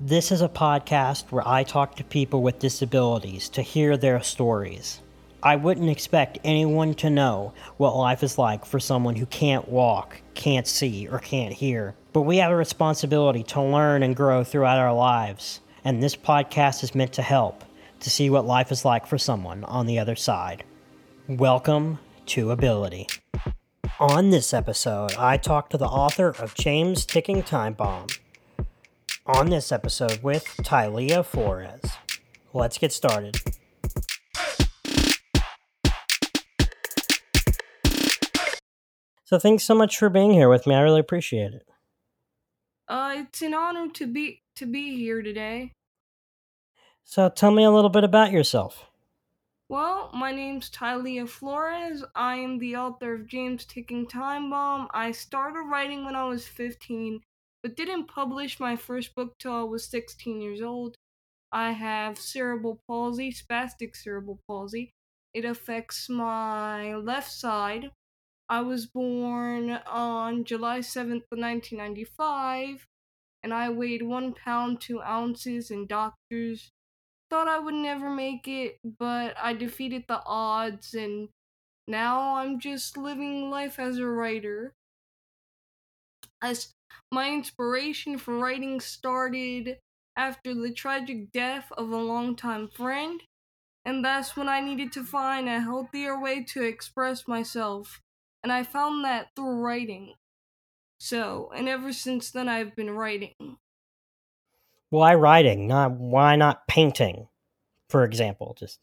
This is a podcast where I talk to people with disabilities to hear their stories. I wouldn't expect anyone to know what life is like for someone who can't walk, can't see, or can't hear. But we have a responsibility to learn and grow throughout our lives, and this podcast is meant to help to see what life is like for someone on the other side. Welcome to Ability. On this episode, I talk to the author of James Ticking Time Bomb. On this episode with Tylia Flores. Let's get started. So thanks so much for being here with me. I really appreciate it. Uh, it's an honor to be to be here today. So tell me a little bit about yourself. Well, my name's Tylia Flores. I am the author of James Ticking Time Bomb. I started writing when I was 15, but didn't publish my first book till I was 16 years old. I have cerebral palsy, spastic cerebral palsy. It affects my left side. I was born on July 7th, 1995, and I weighed one pound, two ounces, and doctors thought I would never make it, but I defeated the odds, and now I'm just living life as a writer. As my inspiration for writing started after the tragic death of a longtime friend, and that's when I needed to find a healthier way to express myself, and I found that through writing. So, and ever since then, I've been writing. Why writing? Not why not painting, for example? Just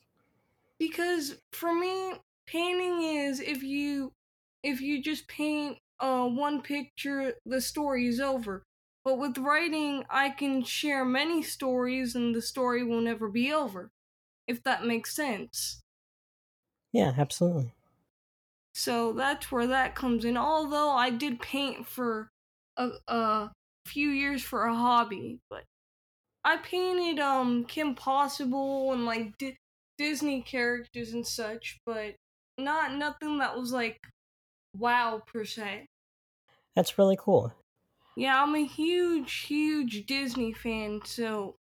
because for me, painting is if you if you just paint uh one picture, the story is over. But with writing, I can share many stories and the story will never be over. If that makes sense. yeah, absolutely. So that's where that comes in. Although I did paint for a, a few years for a hobby, but I painted um Kim Possible and like Di- Disney characters and such, but not nothing that was like wow per se. That's really cool. Yeah, I'm a huge, huge Disney fan, so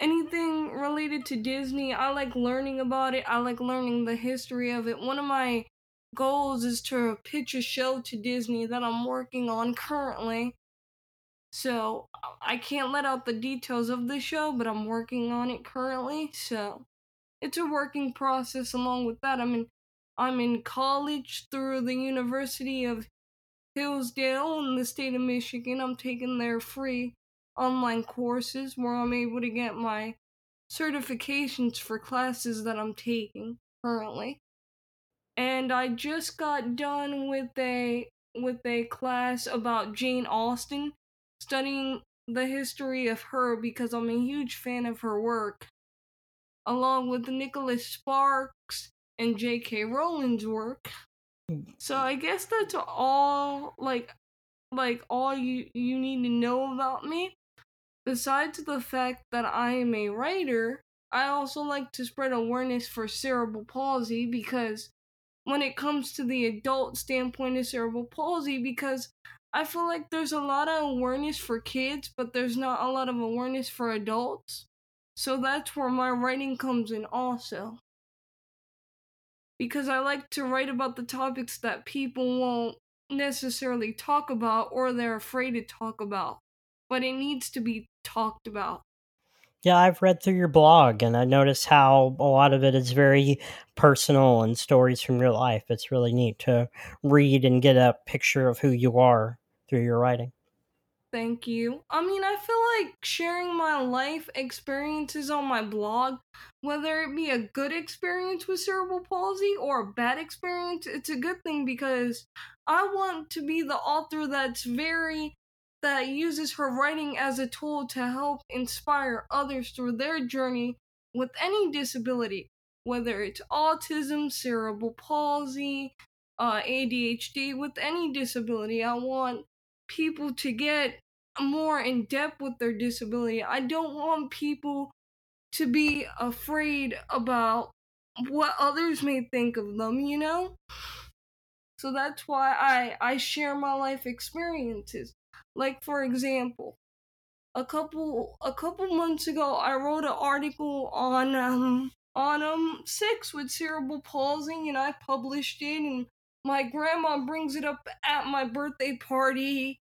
anything related to Disney, I like learning about it. I like learning the history of it. One of my goals is to pitch a show to Disney that I'm working on currently. So I can't let out the details of the show, but I'm working on it currently. So it's a working process. Along with that, I'm in I'm in college through the University of Hillsdale in the state of Michigan. I'm taking their free online courses where I'm able to get my certifications for classes that I'm taking currently. And I just got done with a with a class about Jane Austen, studying the history of her because I'm a huge fan of her work, along with Nicholas Sparks and J.K. Rowling's work. So I guess that's all like like all you you need to know about me. Besides the fact that I am a writer, I also like to spread awareness for cerebral palsy because when it comes to the adult standpoint of cerebral palsy because I feel like there's a lot of awareness for kids, but there's not a lot of awareness for adults. So that's where my writing comes in also because I like to write about the topics that people won't necessarily talk about or they're afraid to talk about, but it needs to be talked about. Yeah, I've read through your blog and I noticed how a lot of it is very personal and stories from your life. It's really neat to read and get a picture of who you are through your writing. Thank you. I mean, I feel like sharing my life experiences on my blog, whether it be a good experience with cerebral palsy or a bad experience, it's a good thing because I want to be the author that's very that uses her writing as a tool to help inspire others through their journey with any disability, whether it's autism, cerebral palsy, uh, ADHD, with any disability. I want people to get more in depth with their disability. I don't want people to be afraid about what others may think of them, you know? So that's why I I share my life experiences. Like for example, a couple a couple months ago I wrote an article on um on um six with cerebral palsy and I published it and my grandma brings it up at my birthday party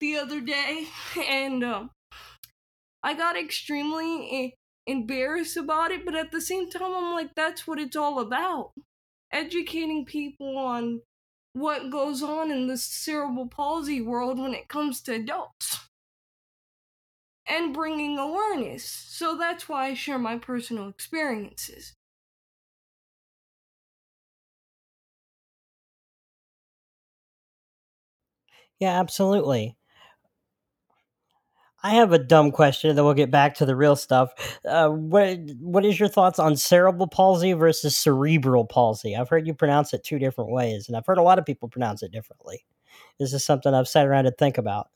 the other day and um I got extremely embarrassed about it but at the same time I'm like that's what it's all about educating people on what goes on in the cerebral palsy world when it comes to adults and bringing awareness. So that's why I share my personal experiences. Yeah, absolutely. I have a dumb question, then we'll get back to the real stuff. Uh, what What is your thoughts on cerebral palsy versus cerebral palsy? I've heard you pronounce it two different ways, and I've heard a lot of people pronounce it differently. This is something I've sat around to think about.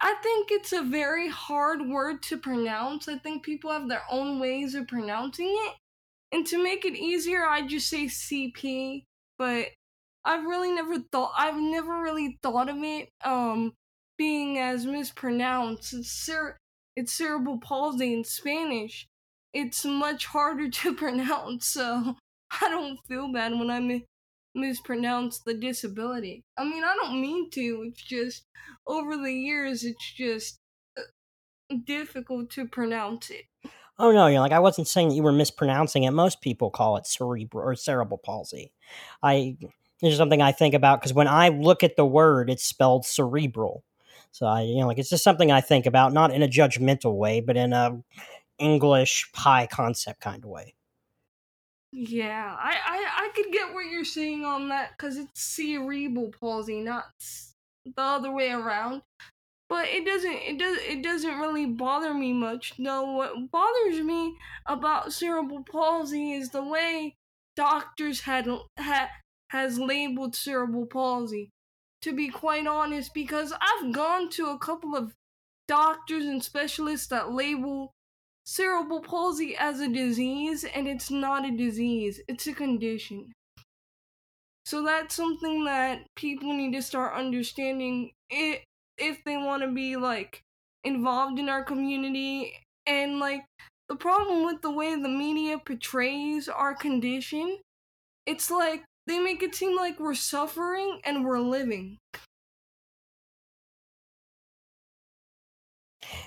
I think it's a very hard word to pronounce. I think people have their own ways of pronouncing it. And to make it easier, I just say CP, but I've really never thought I've never really thought of it um being as mispronounced. It's cer- it's cerebral palsy in Spanish. It's much harder to pronounce, so I don't feel bad when I mi- mispronounce the disability. I mean, I don't mean to. It's just over the years, it's just uh, difficult to pronounce it. Oh no, you know, like I wasn't saying that you were mispronouncing it. Most people call it cerebral or cerebral palsy. I this is something I think about because when I look at the word, it's spelled cerebral. So I, you know, like it's just something I think about, not in a judgmental way, but in a English high concept kind of way. Yeah, I I, I could get what you're saying on that because it's cerebral palsy, not the other way around. But it doesn't it does it doesn't really bother me much. No, what bothers me about cerebral palsy is the way doctors had ha, has labeled cerebral palsy. To be quite honest, because I've gone to a couple of doctors and specialists that label cerebral palsy as a disease, and it's not a disease, it's a condition. So that's something that people need to start understanding it if they want to be like involved in our community and like the problem with the way the media portrays our condition it's like they make it seem like we're suffering and we're living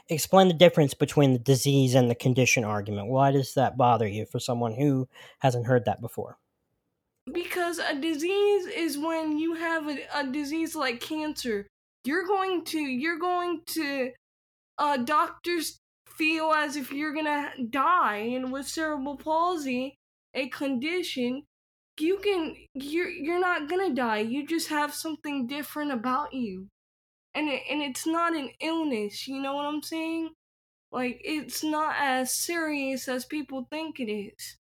explain the difference between the disease and the condition argument. Why does that bother you for someone who hasn't heard that before? Because a disease is when you have a, a disease like cancer. You're going to you're going to uh doctors feel as if you're gonna die and with cerebral palsy, a condition, you can you're you're not gonna die. You just have something different about you. And it, and it's not an illness you know what i'm saying? Like it's not as serious as people think it is.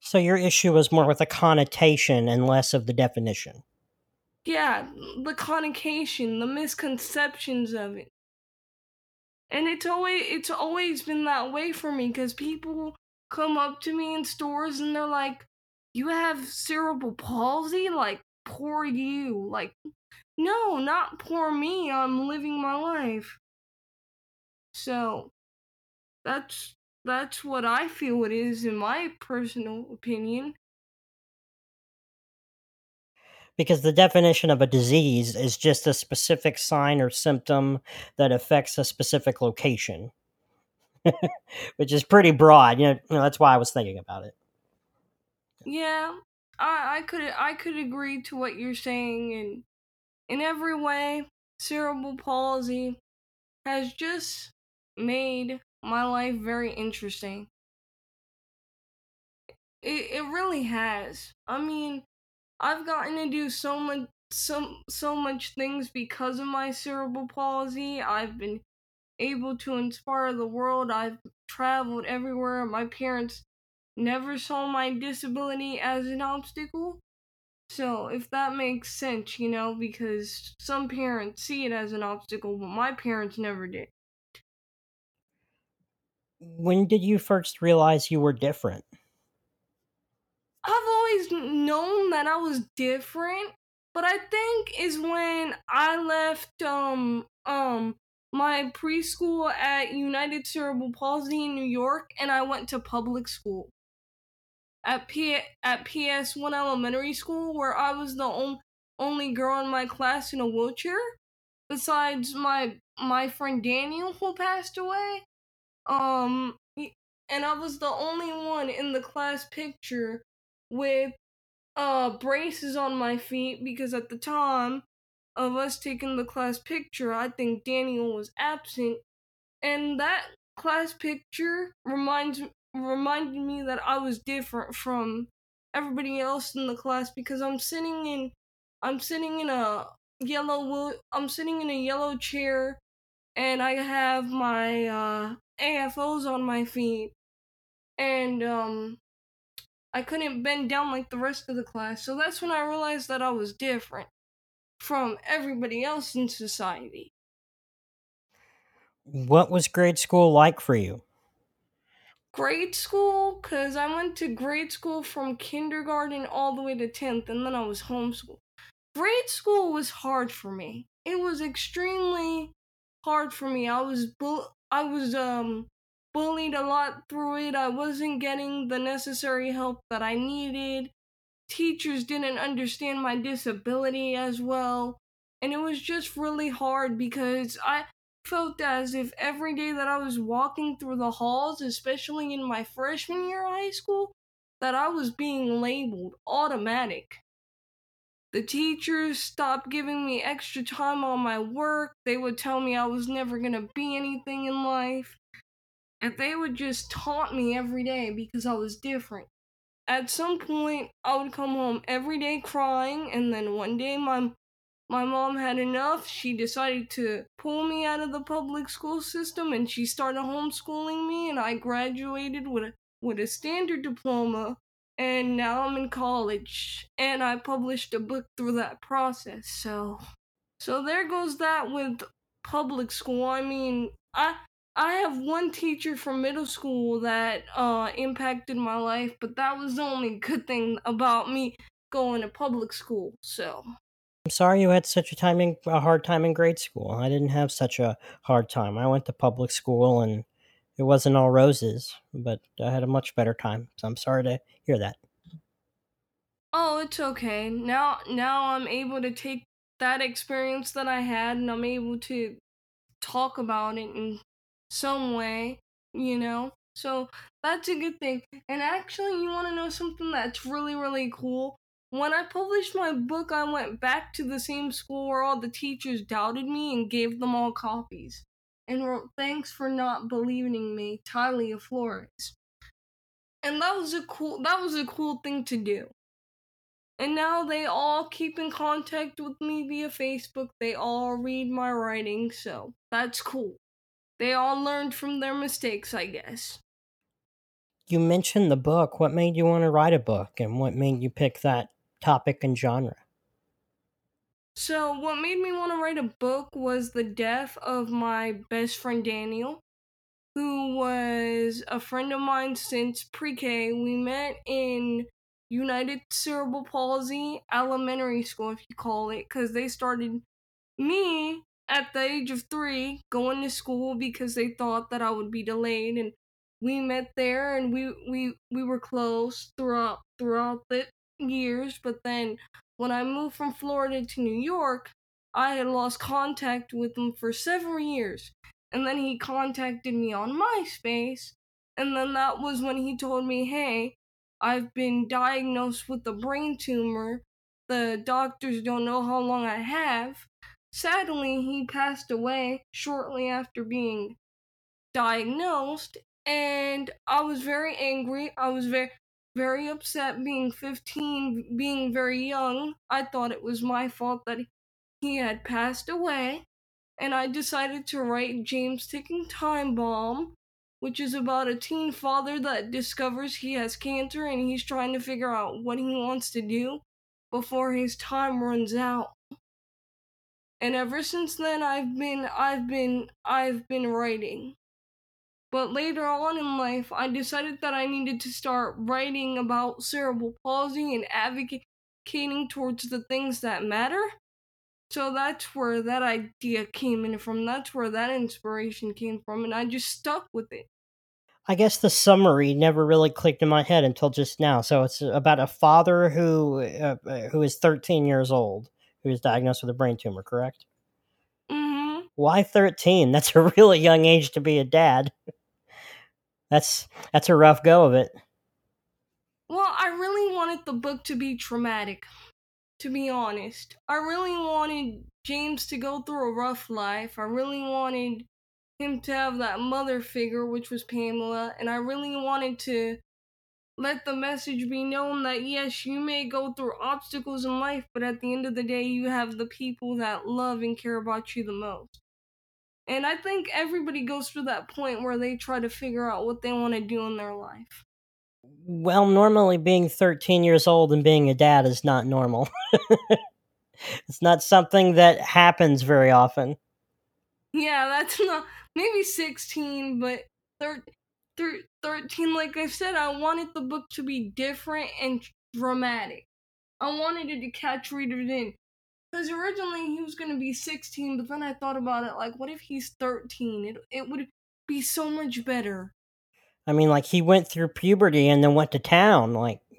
So your issue is more with the connotation and less of the definition. Yeah the connotation the misconceptions of it. And it's always it's always been that way for me because people come up to me in stores and they're like you have cerebral palsy like poor you like no, not poor me. I'm living my life. So that's that's what I feel it is in my personal opinion. Because the definition of a disease is just a specific sign or symptom that affects a specific location. Which is pretty broad. You know, you know, that's why I was thinking about it. Yeah, I, I could I could agree to what you're saying and in every way, cerebral palsy has just made my life very interesting. It it really has. I mean, I've gotten to do so much so so much things because of my cerebral palsy. I've been able to inspire the world. I've traveled everywhere. My parents never saw my disability as an obstacle. So, if that makes sense, you know, because some parents see it as an obstacle, but my parents never did. When did you first realize you were different? I've always known that I was different, but I think is when I left um um my preschool at United Cerebral Palsy in New York, and I went to public school at P at PS1 Elementary School, where I was the on- only girl in my class in a wheelchair, besides my my friend Daniel who passed away. Um, and I was the only one in the class picture with uh braces on my feet because at the time of us taking the class picture, I think Daniel was absent, and that class picture reminds reminded me that I was different from everybody else in the class because I'm sitting in I'm sitting in a yellow I'm sitting in a yellow chair and I have my uh AFOs on my feet. And um I couldn't bend down like the rest of the class. So that's when I realized that I was different from everybody else in society. What was grade school like for you? Grade school, because I went to grade school from kindergarten all the way to 10th, and then I was homeschooled. Grade school was hard for me. It was extremely hard for me. I was bu- I was um bullied a lot through it. I wasn't getting the necessary help that I needed. Teachers didn't understand my disability as well. And it was just really hard because I felt as if every day that I was walking through the halls, especially in my freshman year of high school, that I was being labeled automatic. The teachers stopped giving me extra time on my work. They would tell me I was never going to be anything in life. And they would just taunt me every day because I was different. At some point, I would come home every day crying, and then one day my my mom had enough. She decided to pull me out of the public school system and she started homeschooling me and I graduated with a, with a standard diploma and now I'm in college and I published a book through that process. So so there goes that with public school. I mean, I I have one teacher from middle school that uh impacted my life, but that was the only good thing about me going to public school. So I'm sorry you had such a time in, a hard time in grade school. I didn't have such a hard time. I went to public school and it wasn't all roses, but I had a much better time. So I'm sorry to hear that. Oh, it's okay. Now now I'm able to take that experience that I had and I'm able to talk about it in some way, you know? So that's a good thing. And actually, you want to know something that's really, really cool? When I published my book, I went back to the same school where all the teachers doubted me and gave them all copies. And wrote, Thanks for not believing me, Tylia Flores. And that was a cool that was a cool thing to do. And now they all keep in contact with me via Facebook. They all read my writing, so that's cool. They all learned from their mistakes, I guess. You mentioned the book. What made you want to write a book and what made you pick that topic and genre? So, what made me want to write a book was the death of my best friend Daniel, who was a friend of mine since pre K. We met in United Cerebral Palsy Elementary School, if you call it, because they started me at the age of three going to school because they thought that I would be delayed and we met there and we we we were close throughout throughout the years. But then when I moved from Florida to New York I had lost contact with him for several years. And then he contacted me on MySpace and then that was when he told me hey I've been diagnosed with a brain tumor. The doctors don't know how long I have Sadly, he passed away shortly after being diagnosed, and I was very angry. I was very very upset being 15, being very young. I thought it was my fault that he had passed away, and I decided to write James Ticking Time Bomb, which is about a teen father that discovers he has cancer and he's trying to figure out what he wants to do before his time runs out and ever since then I've been I've been I've been writing. But later on in life, I decided that I needed to start writing about cerebral palsy and advocating towards the things that matter. So that's where that idea came in from. That's where that inspiration came from, and I just stuck with it. I guess the summary never really clicked in my head until just now. So it's about a father who uh, who is 13 years old who is diagnosed with a brain tumor, correct? hmm Why 13? That's a really young age to be a dad. That's that's a rough go of it. Well, I really wanted the book to be traumatic, to be honest. I really wanted James to go through a rough life. I really wanted him to have that mother figure, which was Pamela, and I really wanted to let the message be known that yes, you may go through obstacles in life, but at the end of the day, you have the people that love and care about you the most. And I think everybody goes through that point where they try to figure out what they want to do in their life. Well, normally being 13 years old and being a dad is not normal. it's not something that happens very often. Yeah, that's not maybe 16, but thir- thir- 13, like I said, I wanted the book to be different and dramatic. I wanted it to catch readers in. Because originally he was going to be 16, but then I thought about it like, what if he's 13? It, it would be so much better. I mean, like he went through puberty and then went to town. Like,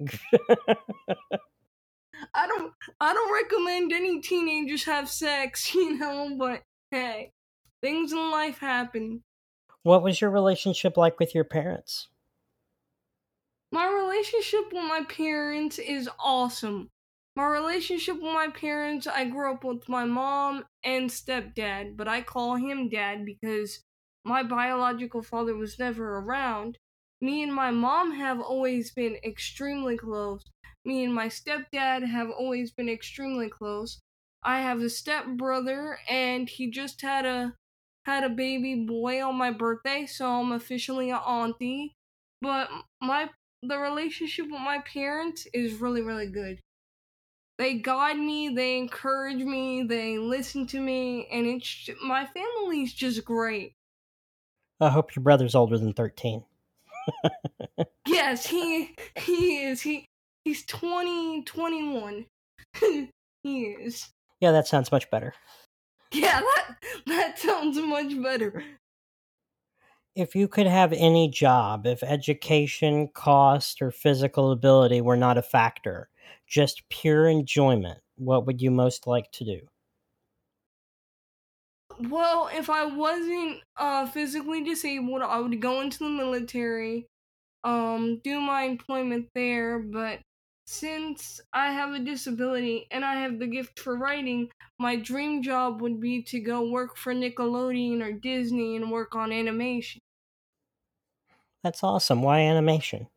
I don't I don't recommend any teenagers have sex, you know, but hey, things in life happen. What was your relationship like with your parents? My relationship with my parents is awesome. My relationship with my parents, I grew up with my mom and stepdad, but I call him dad because my biological father was never around. Me and my mom have always been extremely close. Me and my stepdad have always been extremely close. I have a stepbrother and he just had a had a baby boy on my birthday, so I'm officially an auntie. But my the relationship with my parents is really really good. They guide me, they encourage me, they listen to me, and it's my family's just great. I hope your brother's older than 13. Yes, he he is. He he's 20 21. he is. Yeah, that sounds much better. Yeah, that that sounds much better. If you could have any job, if education, cost, or physical ability were not a factor, just pure enjoyment, what would you most like to do? Well, if I wasn't uh physically disabled, I would go into the military, um, do my employment there, but since I have a disability and I have the gift for writing, my dream job would be to go work for Nickelodeon or Disney and work on animation. That's awesome. Why animation?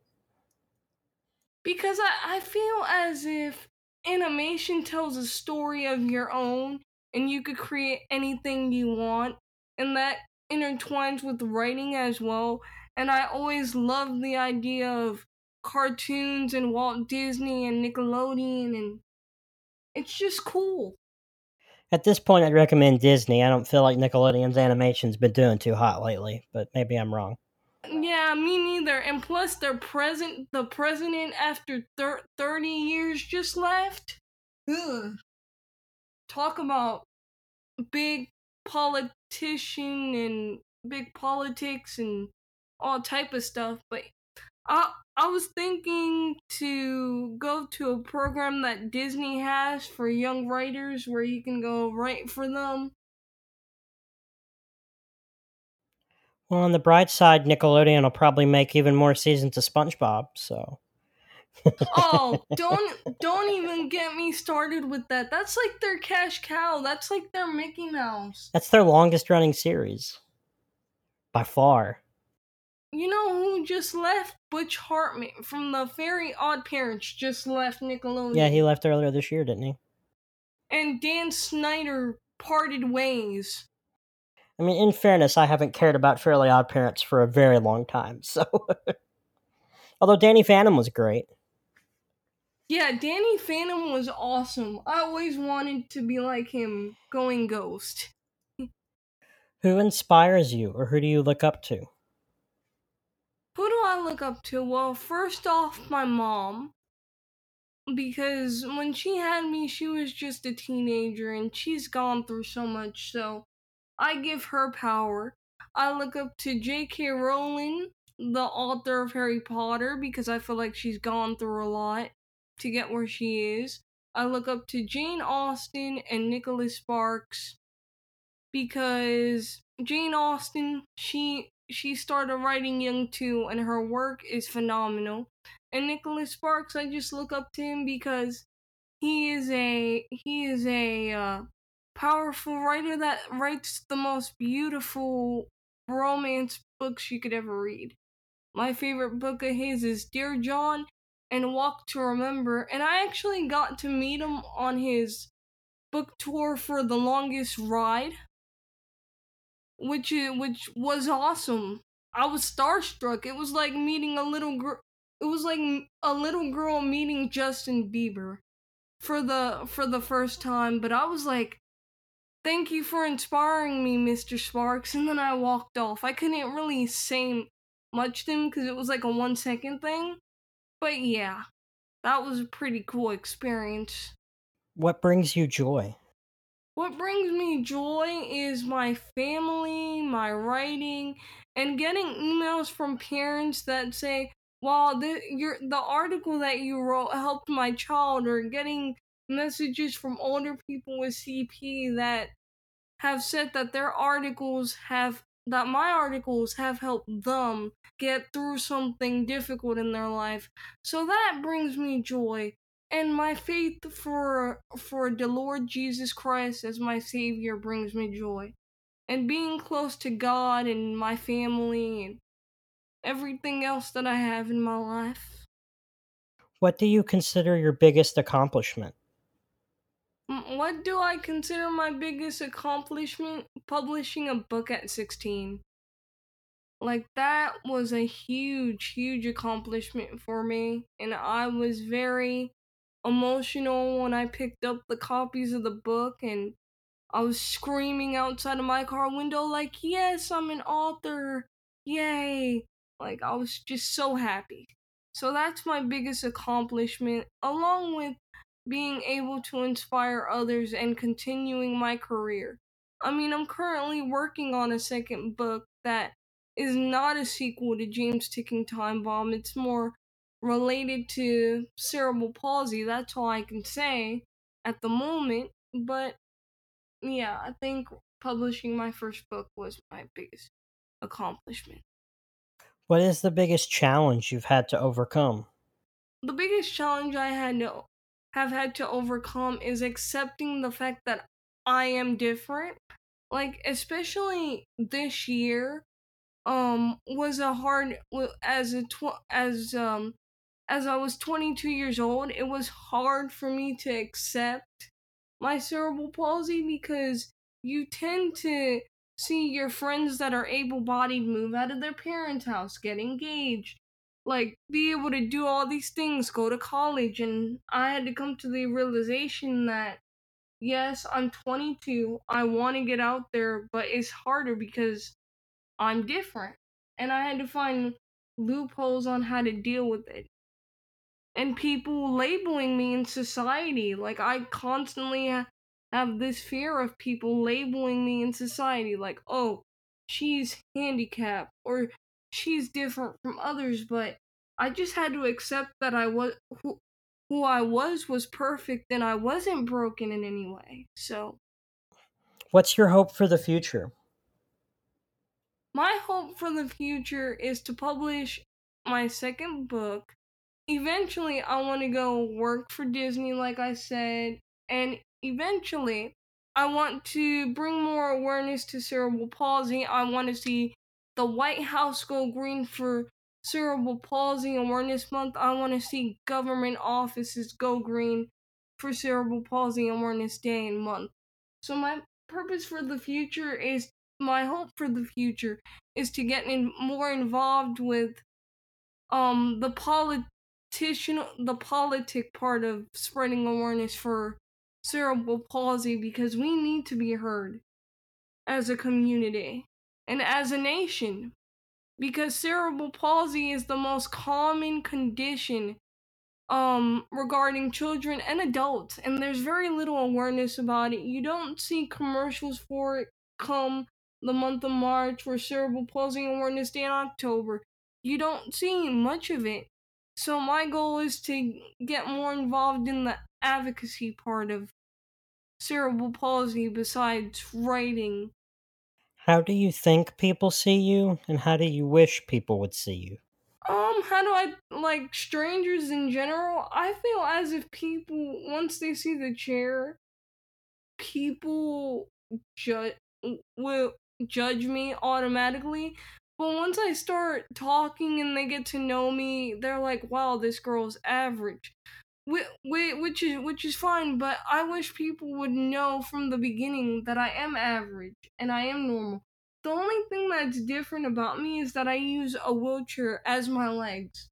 Because I, I feel as if animation tells a story of your own and you could create anything you want, and that intertwines with writing as well. And I always loved the idea of cartoons and Walt Disney and Nickelodeon, and it's just cool. At this point, I'd recommend Disney. I don't feel like Nickelodeon's animation's been doing too hot lately, but maybe I'm wrong. Yeah, me neither. And plus, their present, the president after thir- thirty years just left. Ugh. Talk about big politician and big politics and all type of stuff. But I I was thinking to go to a program that Disney has for young writers where you can go write for them. Well, on the bright side, Nickelodeon will probably make even more seasons of SpongeBob, so. Oh, don't don't even get me started with that. That's like their cash cow. That's like their Mickey Mouse. That's their longest running series. By far. You know who just left? Butch Hartman from the Very Odd Parents just left Nickelodeon. Yeah, he left earlier this year, didn't he? and Dan Schneider parted ways. I mean, in fairness, I haven't cared about Fairly Odd Parents for a very long time, so. Although Danny Phantom was great. Yeah, Danny Phantom was awesome. I always wanted to be like him, going ghost. Who inspires you, or who do you look up to? Who do I look up to? Well, first off, my mom. because when she had me, she was just a teenager and she's gone through so much. So I give her power. I look up to J.K. Rowling, the author of Harry Potter, because I feel like she's gone through a lot to get where she is. I look up to Jane Austen and Nicholas Sparks because Jane Austen, she she started writing young too and her work is phenomenal. And Nicholas Sparks, I just look up to him because he is a he is a uh, powerful writer that writes the most beautiful romance books you could ever read. My favorite book of his is Dear John and Walk to Remember, and I actually got to meet him on his book tour for The Longest Ride, which which was awesome. I was starstruck. It was like meeting a little girl. It was like a little girl meeting Justin Bieber for the for the first time, but I was like Thank you for inspiring me, Mr. Sparks. And then I walked off. I couldn't really say much to him because it was like a one second thing. But yeah, that was a pretty cool experience. What brings you joy? What brings me joy is my family, my writing, and getting emails from parents that say, "Wow, the your the article that you wrote helped my child," or getting messages from older people with CP that have said that their articles have that my articles have helped them get through something difficult in their life. So that brings me joy and my faith for for the Lord Jesus Christ as my savior brings me joy. And being close to God and my family and everything else that I have in my life. What do you consider your biggest accomplishment? What do I consider my biggest accomplishment? Publishing a book at 16. Like, that was a huge, huge accomplishment for me. And I was very emotional when I picked up the copies of the book and I was screaming outside of my car window, like, yes, I'm an author. Yay. Like, I was just so happy. So that's my biggest accomplishment, along with being able to inspire others and continuing my career. I mean, I'm currently working on a second book that is not a sequel to James Ticking Time Bomb. It's more related to cerebral palsy. That's all I can say at the moment. But yeah, I think publishing my first book was my biggest accomplishment. What is the biggest challenge you've had to overcome? The biggest challenge I had to have had to overcome is accepting the fact that I am different. Like especially this year um was a hard as a tw- as um as I was 22 years old, it was hard for me to accept my cerebral palsy because you tend to see your friends that are able bodied move out of their parents' house, get engaged, like be able to do all these things, go to college, and I had to come to the realization that yes, I'm 22, I want to get out there, but it's harder because I'm different, and I had to find loopholes on how to deal with it. And people labeling me in society, like I constantly ha- have this fear of people labeling me in society, like, oh, she's handicapped, or she's different from others, but I just had to accept that I was who, who I was was perfect and I wasn't broken in any way. So, what's your hope for the future? My hope for the future is to publish my second book. Eventually, I want to go work for Disney, like I said, and eventually, I want to bring more awareness to cerebral palsy. I want to see the White House go green for Cerebral Palsy Awareness Month. I want to see government offices go green for Cerebral Palsy Awareness Day and month. So my purpose for the future is my hope for the future is to get in, more involved with um the politician the politic part of spreading awareness for cerebral palsy because we need to be heard as a community and as a nation. Because cerebral palsy is the most common condition um regarding children and adults and there's very little awareness about it. You don't see commercials for it come the month of march or cerebral palsy awareness day in october. You don't see much of it so my goal is to get more involved in the advocacy part of cerebral palsy besides writing How do you think people see you, and how do you wish people would see you? Um, how do I like strangers in general? I feel as if people once they see the chair, people judge will judge me automatically. But once I start talking and they get to know me, they're like, "Wow, this girl's average." Wh- wh- Which is which is fine, but I wish people would know from the beginning that I am average and I am normal. The only thing that's different about me is that I use a wheelchair as my legs.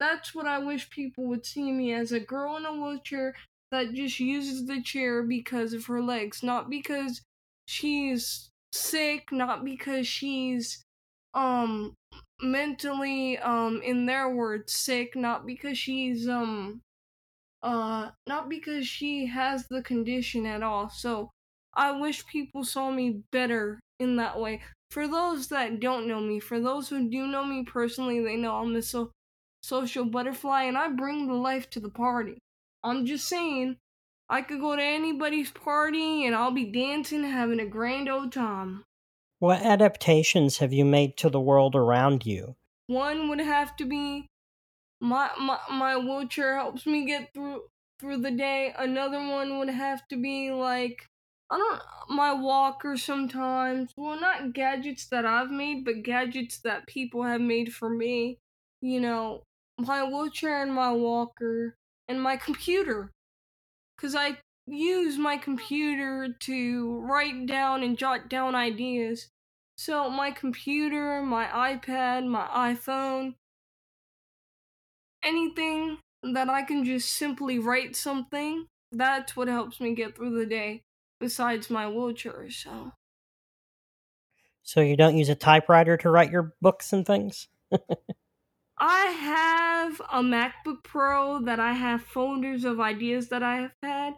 That's what I wish people would see me as a girl in a wheelchair that just uses the chair because of her legs, not because she's sick, not because she's um mentally um in their words sick, not because she's um uh not because she has the condition at all. So I wish people saw me better in that way. For those that don't know me, for those who do know me personally, they know I'm a so- social butterfly and I bring the life to the party. I'm just saying, I could go to anybody's party and I'll be dancing, having a grand old time. What adaptations have you made to the world around you? One would have to be my my my wheelchair helps me get through through the day. Another one would have to be like I don't my walker sometimes. Well, not gadgets that I've made, but gadgets that people have made for me. You know, my wheelchair and my walker and my computer. Cuz I use my computer to write down and jot down ideas. So my computer, my iPad, my iPhone, anything that I can just simply write something, that's what helps me get through the day besides my wheelchair. So So you don't use a typewriter to write your books and things? I have a MacBook Pro that I have folders of ideas that I have had.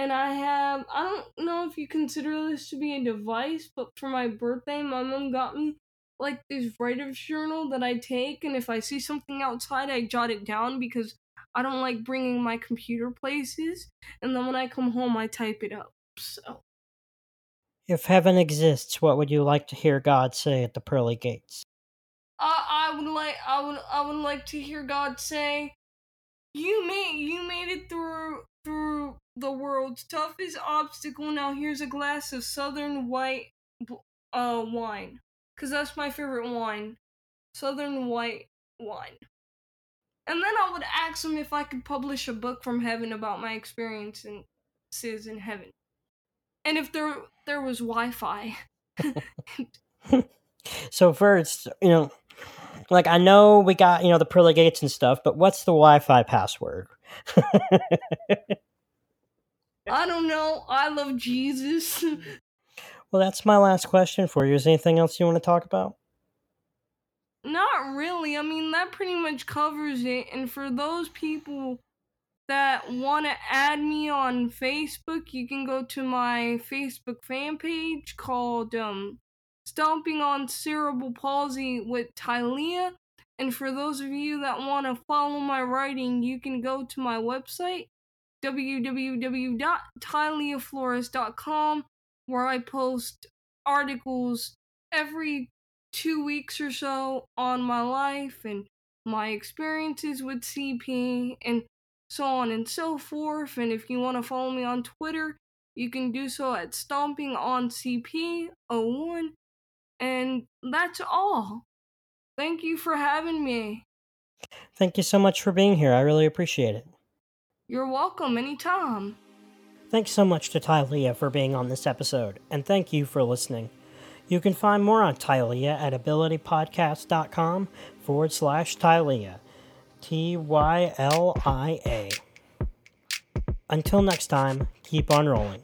And I have, I don't know if you consider this to be a device, but for my birthday, my mom got me like this writer's journal that I take. And if I see something outside, I jot it down because I don't like bringing my computer places. And then when I come home, I type it up. So If heaven exists, what would you like to hear God say at the pearly gates? I, I would like, I would, I would like to hear God say, "You made, you made it through, through the world's toughest obstacle. Now here's a glass of Southern white, uh, wine, cause that's my favorite wine, Southern white wine." And then I would ask him if I could publish a book from heaven about my experiences in heaven, and if there there was Wi-Fi. so first, you know, like I know we got you know the pearly gates and stuff, but what's the Wi-Fi password? I don't know. I love Jesus. well, that's my last question for you. Is there anything else you want to talk about? Not really. I mean, that pretty much covers it. And for those people that want to add me on Facebook, you can go to my Facebook fan page called um, Stomping on Cerebral Palsy with Tylia. And for those of you that want to follow my writing, you can go to my website, www.tyliaflores.com, where I post articles every two weeks or so on my life and my experiences with CP and so on and so forth. And if you want to follow me on Twitter, you can do so at Stomping on CP01. And that's all. Thank you for having me. Thank you so much for being here. I really appreciate it. You're welcome anytime. Thanks so much to Tylia for being on this episode, and thank you for listening. You can find more on Tylia at abilitypodcast.com forward slash Tylia. T Y L I A. Until next time, keep on rolling.